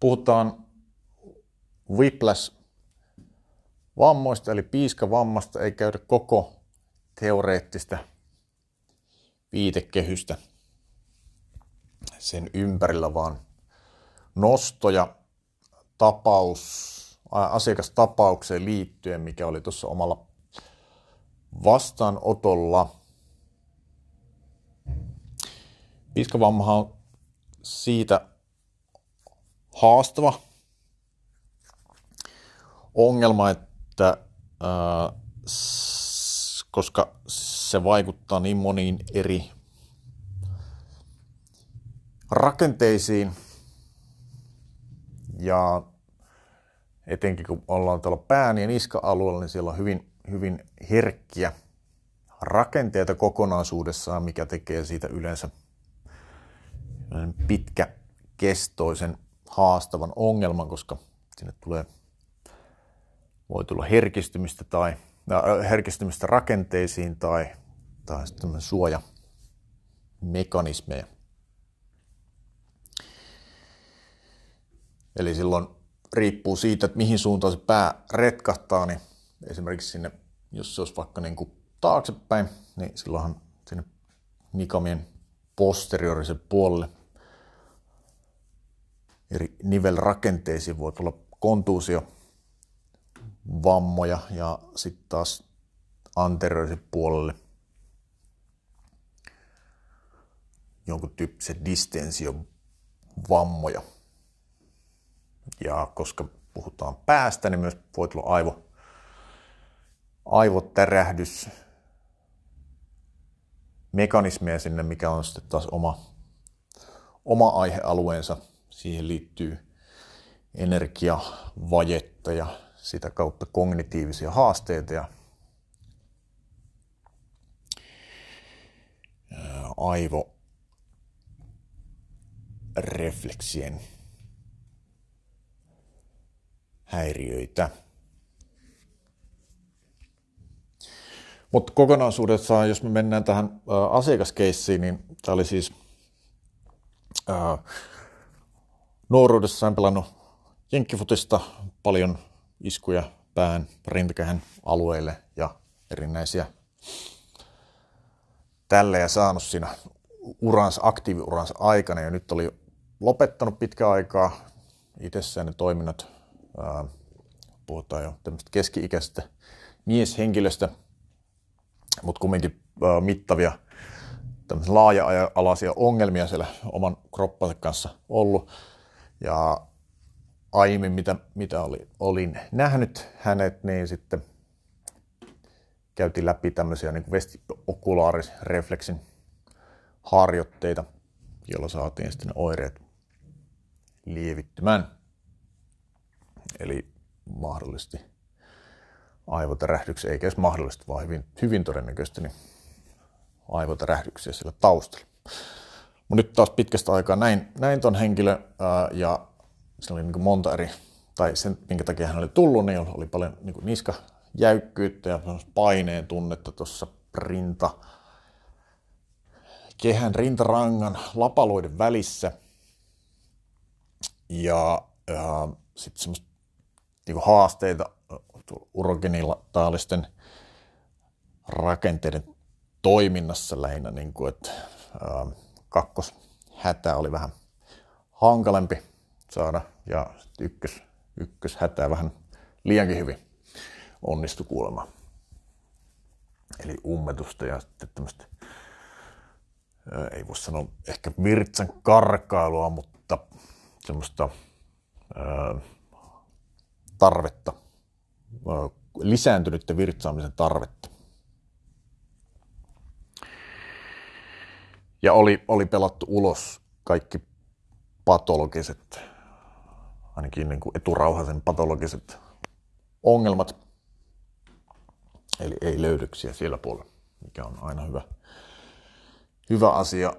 puhutaan whiplash vammoista, eli piiskavammasta, ei käydä koko teoreettista viitekehystä sen ympärillä, vaan nostoja tapaus, asiakastapaukseen liittyen, mikä oli tuossa omalla vastaanotolla. Piiskavammahan on siitä haastava ongelma, että ää, koska se vaikuttaa niin moniin eri rakenteisiin. Ja etenkin kun ollaan tuolla pään ja niska-alueella, niin siellä on hyvin, hyvin herkkiä rakenteita kokonaisuudessaan, mikä tekee siitä yleensä pitkäkestoisen haastavan ongelman, koska sinne tulee, voi tulla herkistymistä tai äh, herkistymistä rakenteisiin tai, tai sitten suojamekanismeja. Eli silloin riippuu siitä, että mihin suuntaan se pää retkahtaa, niin esimerkiksi sinne, jos se olisi vaikka niin kuin taaksepäin, niin silloinhan sinne nikamien posteriorisen puolelle eri nivelrakenteisiin voi tulla kontuusio, vammoja ja sitten taas anteriorisen puolelle jonkun tyyppisen distensio-vammoja. Ja koska puhutaan päästä, niin myös voi tulla aivo, aivotärähdys, mekanismeja sinne, mikä on sitten taas oma, oma aihealueensa. Siihen liittyy energiavajetta ja sitä kautta kognitiivisia haasteita ja aivorefleksien häiriöitä. Mutta kokonaisuudessaan, jos me mennään tähän asiakaskeissiin, niin tämä oli siis ää, nuoruudessaan pelannut jenkkifutista paljon iskuja pään, rintakähän alueille ja erinäisiä tälle ja saanut siinä uransa, aktiiviuransa aikana ja nyt oli lopettanut pitkä aikaa itsessään ne toiminnot puhutaan jo tämmöistä keski-ikäisestä mieshenkilöstä, mutta kumminkin mittavia laaja-alaisia ongelmia siellä oman kroppansa kanssa ollut. Ja aiemmin, mitä, mitä oli, olin nähnyt hänet, niin sitten käytiin läpi tämmöisiä niin vestibukulaarisrefleksin harjoitteita, joilla saatiin sitten oireet lievittymään eli mahdollisesti aivotärähdyksiä, eikä edes mahdollisesti, vaan hyvin, hyvin todennäköisesti niin aivotärähdyksiä siellä taustalla. Mutta nyt taas pitkästä aikaa näin, näin ton henkilö ää, ja se oli niin monta eri, tai sen, minkä takia hän oli tullut, niin oli paljon niin niskajäykkyyttä ja paineen tunnetta tuossa rinta, kehän rintarangan lapaloiden välissä. Ja, ja sitten semmoista niin haasteita urogenitaalisten rakenteiden toiminnassa lähinnä, niin kuin, että ää, kakkoshätä oli vähän hankalempi saada ja ykkös, ykköshätä vähän liiankin hyvin onnistui kuulemma. Eli ummetusta ja sitten tämmöistä, ää, ei voi sanoa ehkä virtsan karkailua, mutta semmoista ää, tarvetta, lisääntynyttä virtsaamisen tarvetta. Ja oli, oli pelattu ulos kaikki patologiset, ainakin niin kuin eturauhasen patologiset ongelmat. Eli ei löydöksiä siellä puolella, mikä on aina hyvä, hyvä asia.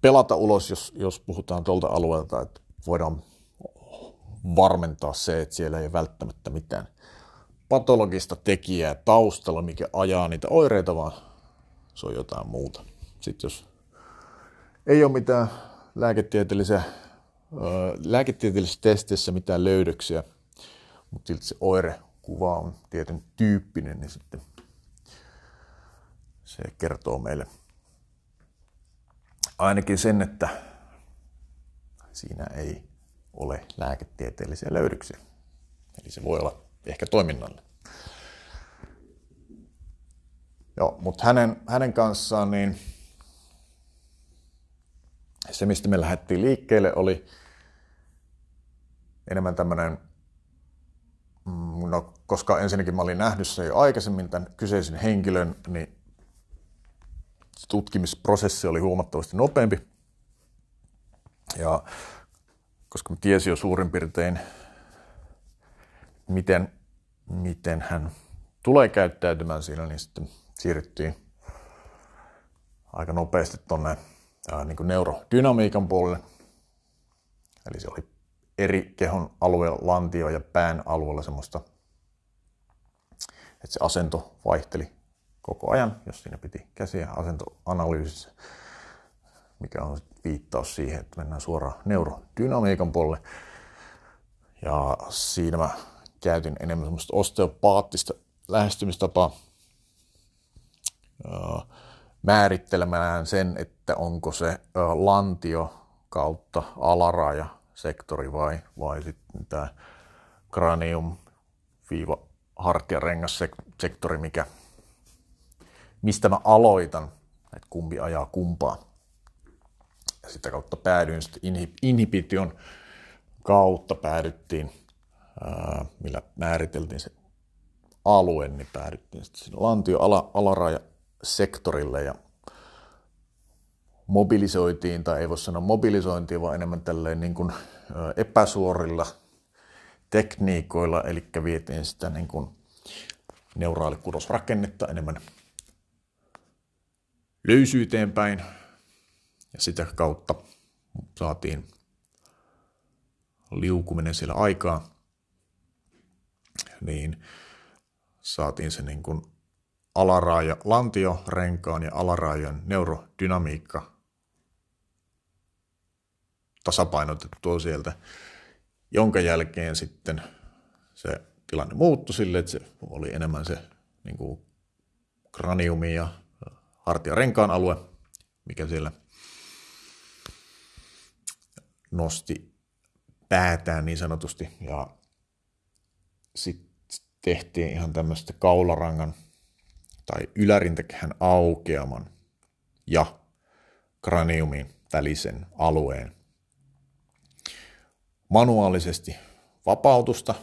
pelata ulos, jos, jos puhutaan tuolta alueelta, että voidaan varmentaa se, että siellä ei välttämättä mitään patologista tekijää taustalla, mikä ajaa niitä oireita, vaan se on jotain muuta. Sitten jos ei ole mitään lääketieteellisiä, lääketieteellisessä testissä mitään löydöksiä, mutta silti se oirekuva on tietyn tyyppinen, niin sitten se kertoo meille ainakin sen, että siinä ei ole lääketieteellisiä löydöksiä. Eli se voi olla ehkä toiminnalle. Joo, mutta hänen, hänen kanssaan niin se, mistä me lähdettiin liikkeelle, oli enemmän tämmöinen, mm, no koska ensinnäkin mä olin nähnyt sen jo aikaisemmin, tämän kyseisen henkilön, niin tutkimisprosessi oli huomattavasti nopeampi. Ja koska mä tiesin jo suurin piirtein, miten, miten hän tulee käyttäytymään siinä, niin sitten siirryttiin aika nopeasti tuonne niin neurodynamiikan puolelle. Eli se oli eri kehon alueella, lantio ja pään alueella semmoista, että se asento vaihteli koko ajan, jos siinä piti käsiä asentoanalyysissä, mikä on viittaus siihen, että mennään suoraan neurodynamiikan puolelle. Ja siinä mä käytin enemmän semmoista osteopaattista lähestymistapaa määrittelemään sen, että onko se lantio kautta alaraja sektori vai, vai sitten tämä cranium viiva hartiarengassektori, mikä, mistä mä aloitan, että kumpi ajaa kumpaa. Ja sitä kautta päädyin sitten inhibition kautta päädyttiin, ää, millä määriteltiin se alue, niin päädyttiin sitten sinne lantio ala, alaraja sektorille ja mobilisoitiin, tai ei voi sanoa mobilisointia, vaan enemmän tälleen niin kuin epäsuorilla tekniikoilla, eli vietiin sitä niin kuin neuraalikudosrakennetta enemmän löysyyteen päin, ja sitä kautta saatiin liukuminen siellä aikaa, niin saatiin se niin kuin alaraaja, lantiorenkaan ja alaraajan neurodynamiikka tasapainotettua sieltä, jonka jälkeen sitten se tilanne muuttui sille, että se oli enemmän se niin kuin kraniumi ja hartiarenkaan alue, mikä siellä nosti päätään niin sanotusti. Ja sitten tehtiin ihan tämmöistä kaularangan tai ylärintäkehän aukeaman ja kraniumin välisen alueen manuaalisesti vapautusta,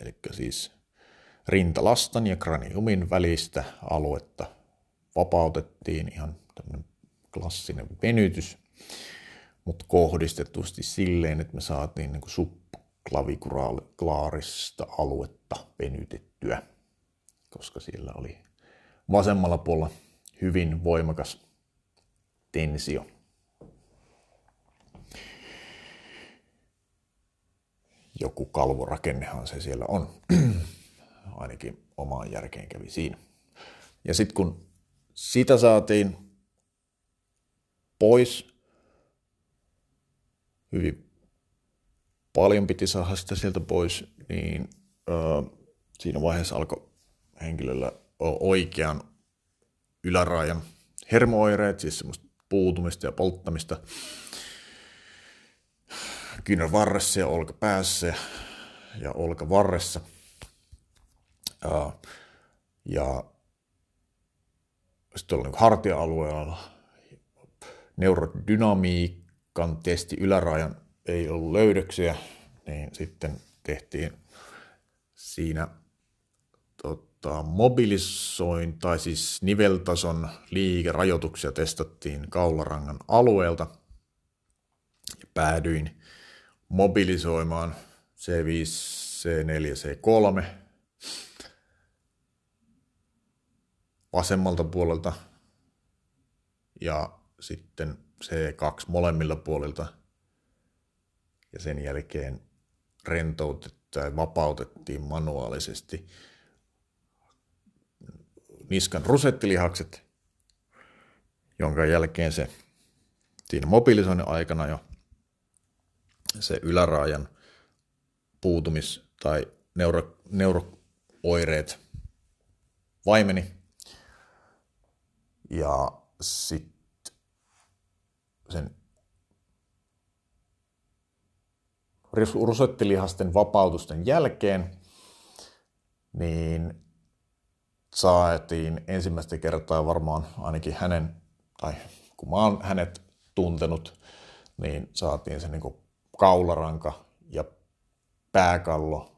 eli siis rintalastan ja kraniumin välistä aluetta vapautettiin ihan tämmöinen klassinen venytys, mutta kohdistetusti silleen, että me saatiin niin subklavikulaarista aluetta venytettyä, koska siellä oli vasemmalla puolella hyvin voimakas tensio. Joku kalvorakennehan se siellä on. Ainakin omaan järkeen kävi siinä. Ja sitten kun sitä saatiin pois, hyvin paljon piti saada sitä sieltä pois, niin ö, siinä vaiheessa alkoi henkilöllä oikean ylärajan hermooireet, siis semmoista puutumista ja polttamista kyynän varressa ja olkapäässä ja olkavarressa. Ja, sitten oli niin hartia-alueella neurodynamiikan testi ylärajan ei ollut löydöksiä, niin sitten tehtiin siinä tota, mobilisoin tai siis niveltason liikerajoituksia testattiin kaularangan alueelta. Ja päädyin mobilisoimaan C5, C4, C3 vasemmalta puolelta ja sitten C2 molemmilla puolilta. Ja sen jälkeen rentoutettiin tai vapautettiin manuaalisesti niskan rusettilihakset, jonka jälkeen se siinä mobilisoinnin aikana jo se yläraajan puutumis- tai neuro, neurooireet vaimeni. Ja sitten sen rusettilihasten vapautusten jälkeen niin saatiin ensimmäistä kertaa varmaan ainakin hänen, tai kun mä oon hänet tuntenut, niin saatiin se niin kaularanka ja pääkallo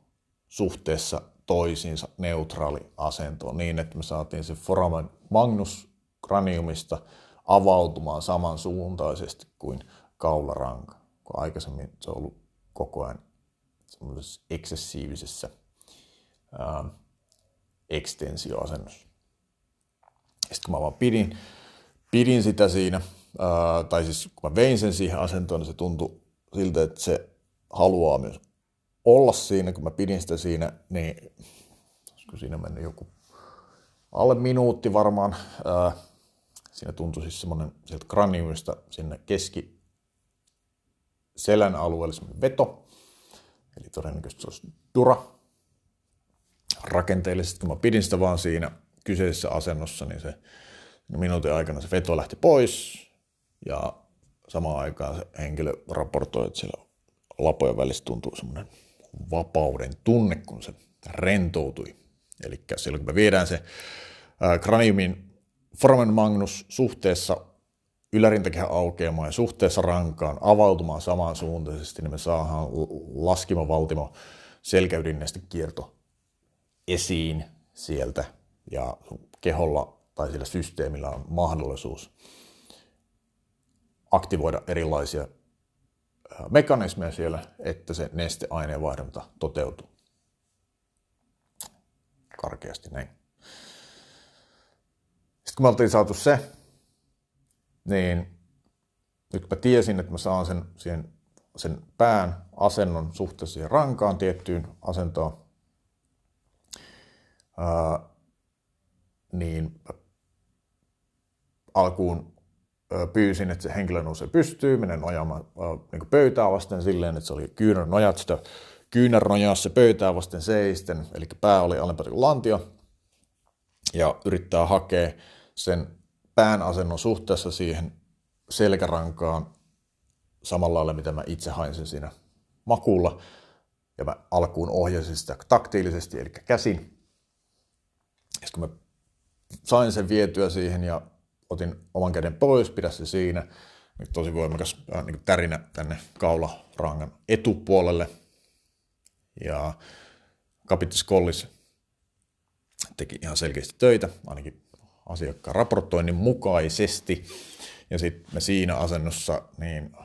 suhteessa toisiinsa neutraali asento niin, että me saatiin se foramen magnus craniumista avautumaan samansuuntaisesti kuin kaularanka, kun aikaisemmin se on ollut koko ajan semmoisessa eksessiivisessä ää, ekstensioasennossa. Sitten kun mä vaan pidin, pidin sitä siinä, ää, tai siis kun mä vein sen siihen asentoon, niin se tuntui siltä, että se haluaa myös olla siinä, kun mä pidin sitä siinä, niin olisiko siinä mennyt joku alle minuutti varmaan. Ää, siinä tuntui siis semmoinen sieltä kraniumista sinne keski selän alueelle veto. Eli todennäköisesti se olisi dura. Rakenteellisesti, kun mä pidin sitä vaan siinä kyseisessä asennossa, niin se minuutin aikana se veto lähti pois ja samaan aikaan se henkilö raportoi, että siellä lapojen välissä tuntuu semmoinen vapauden tunne, kun se rentoutui. Eli silloin kun me viedään se kraniumin foramen magnus suhteessa ylärintakehän aukeamaan ja suhteessa rankaan avautumaan samansuuntaisesti, niin me saadaan laskimavaltimo selkäydinnestä kierto esiin sieltä ja keholla tai sillä systeemillä on mahdollisuus aktivoida erilaisia mekanismeja siellä, että se nesteaineenvaihdunta toteutuu. Karkeasti näin. Sitten kun me oltiin saatu se, niin nyt mä tiesin, että mä saan sen, siihen, sen pään asennon suhteessa siihen rankaan tiettyyn asentoon, niin alkuun pyysin, että se henkilö nousee pystyy, menen nojaamaan niin pöytää vasten silleen, että se oli kyynärnojat sitä kyynärnojassa pöytää vasten seisten, eli pää oli alempana kuin lantio, ja yrittää hakea sen pään asennon suhteessa siihen selkärankaan samalla lailla, mitä mä itse hain sen siinä makuulla, ja mä alkuun ohjasin sitä taktiilisesti, eli käsin. Ja kun mä sain sen vietyä siihen ja otin oman käden pois, pidä se siinä. Nyt tosi voimakas äh, niin tärinä tänne kaularangan etupuolelle. Ja kapittis Kollis teki ihan selkeästi töitä, ainakin asiakkaan raportoinnin mukaisesti. Ja sitten me siinä asennossa niin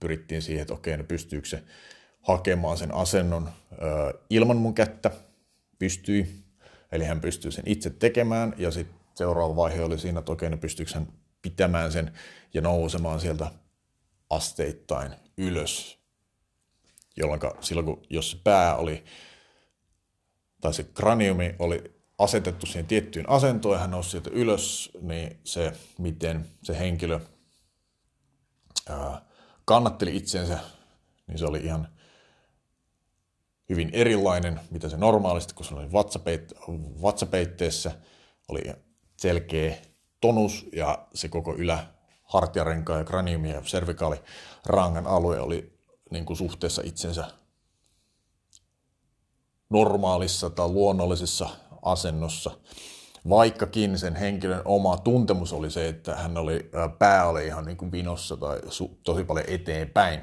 pyrittiin siihen, että okei, no pystyykö se hakemaan sen asennon ö, ilman mun kättä. Pystyi. Eli hän pystyy sen itse tekemään ja sitten seuraava vaihe oli siinä, että okei, no pystyykö hän pitämään sen ja nousemaan sieltä asteittain ylös. Jolloin silloin, kun, jos pää oli, tai se kraniumi oli asetettu siihen tiettyyn asentoon ja hän nousi sieltä ylös, niin se, miten se henkilö ää, kannatteli itsensä, niin se oli ihan hyvin erilainen, mitä se normaalisti, kun se oli vatsapeitteessä, oli selkeä tonus ja se koko ylä hartiarenkaan ja kraniumi ja servikaalirangan alue oli niin kuin suhteessa itsensä normaalissa tai luonnollisessa asennossa. Vaikkakin sen henkilön oma tuntemus oli se, että hän oli, pää oli ihan niin kuin vinossa tai tosi paljon eteenpäin.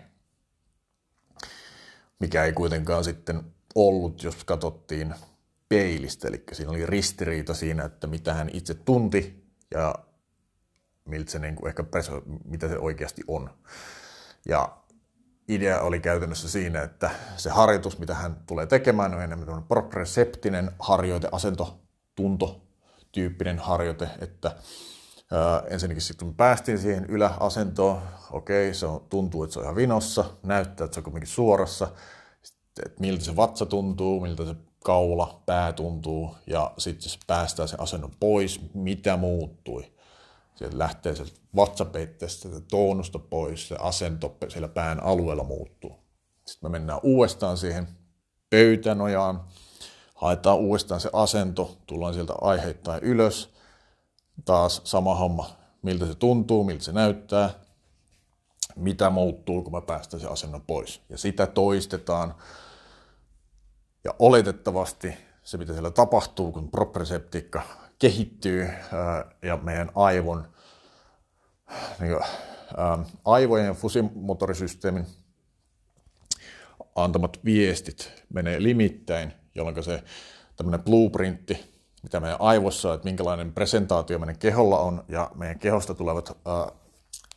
Mikä ei kuitenkaan sitten ollut, jos katsottiin peilistä, eli siinä oli ristiriita siinä, että mitä hän itse tunti ja miltä se niin kuin ehkä preso, mitä se oikeasti on. Ja idea oli käytännössä siinä, että se harjoitus, mitä hän tulee tekemään, on enemmän proprioceptinen harjoite, asento, tunto, tyyppinen harjoite, että ensinnäkin sitten kun päästiin siihen yläasentoon, okei, se on, tuntuu, että se on ihan vinossa, näyttää, että se on kuitenkin suorassa, sitten, että miltä se vatsa tuntuu, miltä se kaula, pää tuntuu ja sitten se päästään sen asennon pois, mitä muuttui. sieltä lähtee se vatsapeitteestä se toonusta pois, se asento siellä pään alueella muuttuu. Sitten me mennään uudestaan siihen pöytänojaan, haetaan uudestaan se asento, tullaan sieltä aiheittain ylös, taas sama homma, miltä se tuntuu, miltä se näyttää, mitä muuttuu, kun mä päästän sen asennon pois. Ja sitä toistetaan. Ja oletettavasti se, mitä siellä tapahtuu, kun proprioceptiikka kehittyy ja meidän aivon, niin kuin, aivojen ja fusimotorisysteemin antamat viestit menee limittäin, jolloin se tämmöinen blueprintti, mitä meidän aivossa, että minkälainen presentaatio meidän keholla on ja meidän kehosta tulevat ää,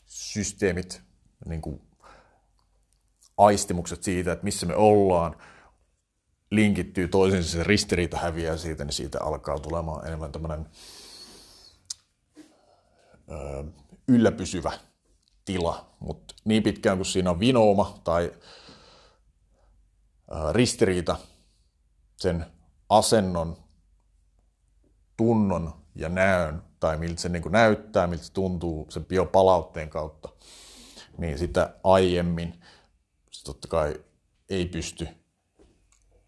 systeemit, niin kuin aistimukset siitä, että missä me ollaan, linkittyy toisiinsa, se ristiriita häviää siitä, niin siitä alkaa tulemaan enemmän tämmöinen ylläpysyvä tila. Mutta niin pitkään kuin siinä on vinooma tai ristiriita sen asennon, tunnon ja näön, tai miltä se niin kuin näyttää, miltä se tuntuu sen biopalautteen kautta, niin sitä aiemmin se totta kai ei pysty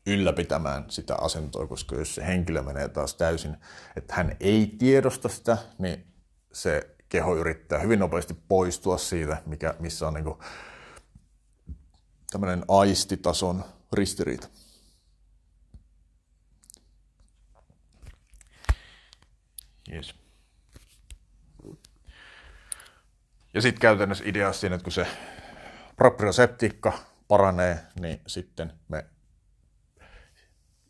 ylläpitämään sitä asentoa, koska jos se henkilö menee taas täysin, että hän ei tiedosta sitä, niin se keho yrittää hyvin nopeasti poistua siitä, mikä, missä on niin tämmöinen aistitason ristiriita. Yes. Ja sitten käytännössä idea siinä, että kun se proprioseptiikka paranee, niin sitten me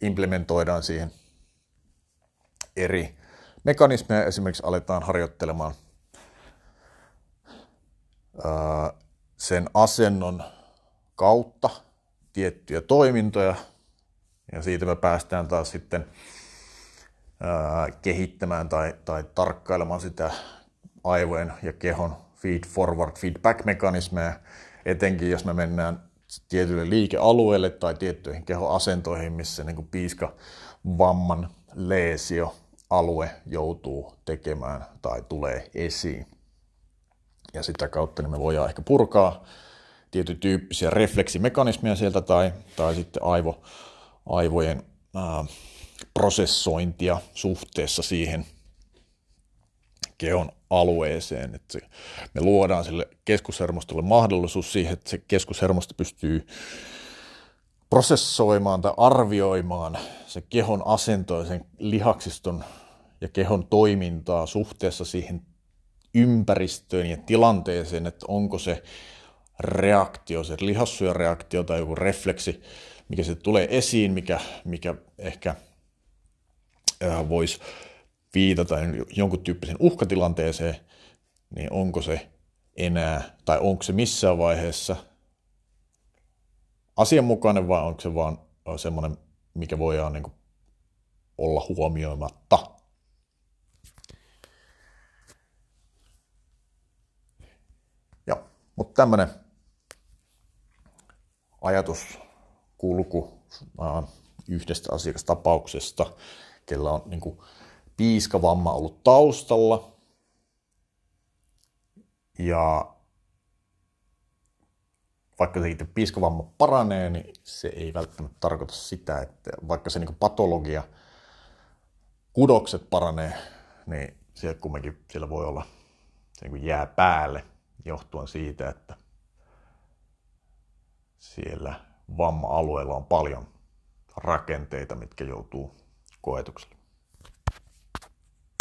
implementoidaan siihen eri mekanismeja. Esimerkiksi aletaan harjoittelemaan sen asennon kautta tiettyjä toimintoja, ja siitä me päästään taas sitten kehittämään tai, tai tarkkailemaan sitä aivojen ja kehon feed forward feedback-mekanismeja, etenkin jos me mennään tietylle liikealueelle tai tiettyihin kehoasentoihin, missä niin piiska vamman leesio alue joutuu tekemään tai tulee esiin. Ja sitä kautta niin me voidaan ehkä purkaa tietyn tyyppisiä refleksimekanismeja sieltä tai, tai sitten aivo, aivojen ää, prosessointia suhteessa siihen kehon alueeseen. Että me luodaan sille keskushermostolle mahdollisuus siihen, että se keskushermosto pystyy prosessoimaan tai arvioimaan se kehon asentoa, sen lihaksiston ja kehon toimintaa suhteessa siihen ympäristöön ja tilanteeseen, että onko se reaktio, se lihassuojareaktio tai joku refleksi, mikä se tulee esiin, mikä, mikä ehkä voisi viitata jonkun tyyppisen uhkatilanteeseen, niin onko se enää, tai onko se missään vaiheessa asianmukainen vai onko se vaan semmoinen, mikä voidaan niin olla huomioimatta. Ja, mutta tämmöinen ajatuskulku yhdestä asiakastapauksesta, kellä on niin kuin, piiskavamma ollut taustalla. Ja vaikka se itse piiskavamma paranee, niin se ei välttämättä tarkoita sitä, että vaikka se niin patologia, kudokset paranee, niin siellä kumminkin siellä voi olla, se niin jää päälle johtuen siitä, että siellä vamma-alueella on paljon rakenteita, mitkä joutuu koetukselle.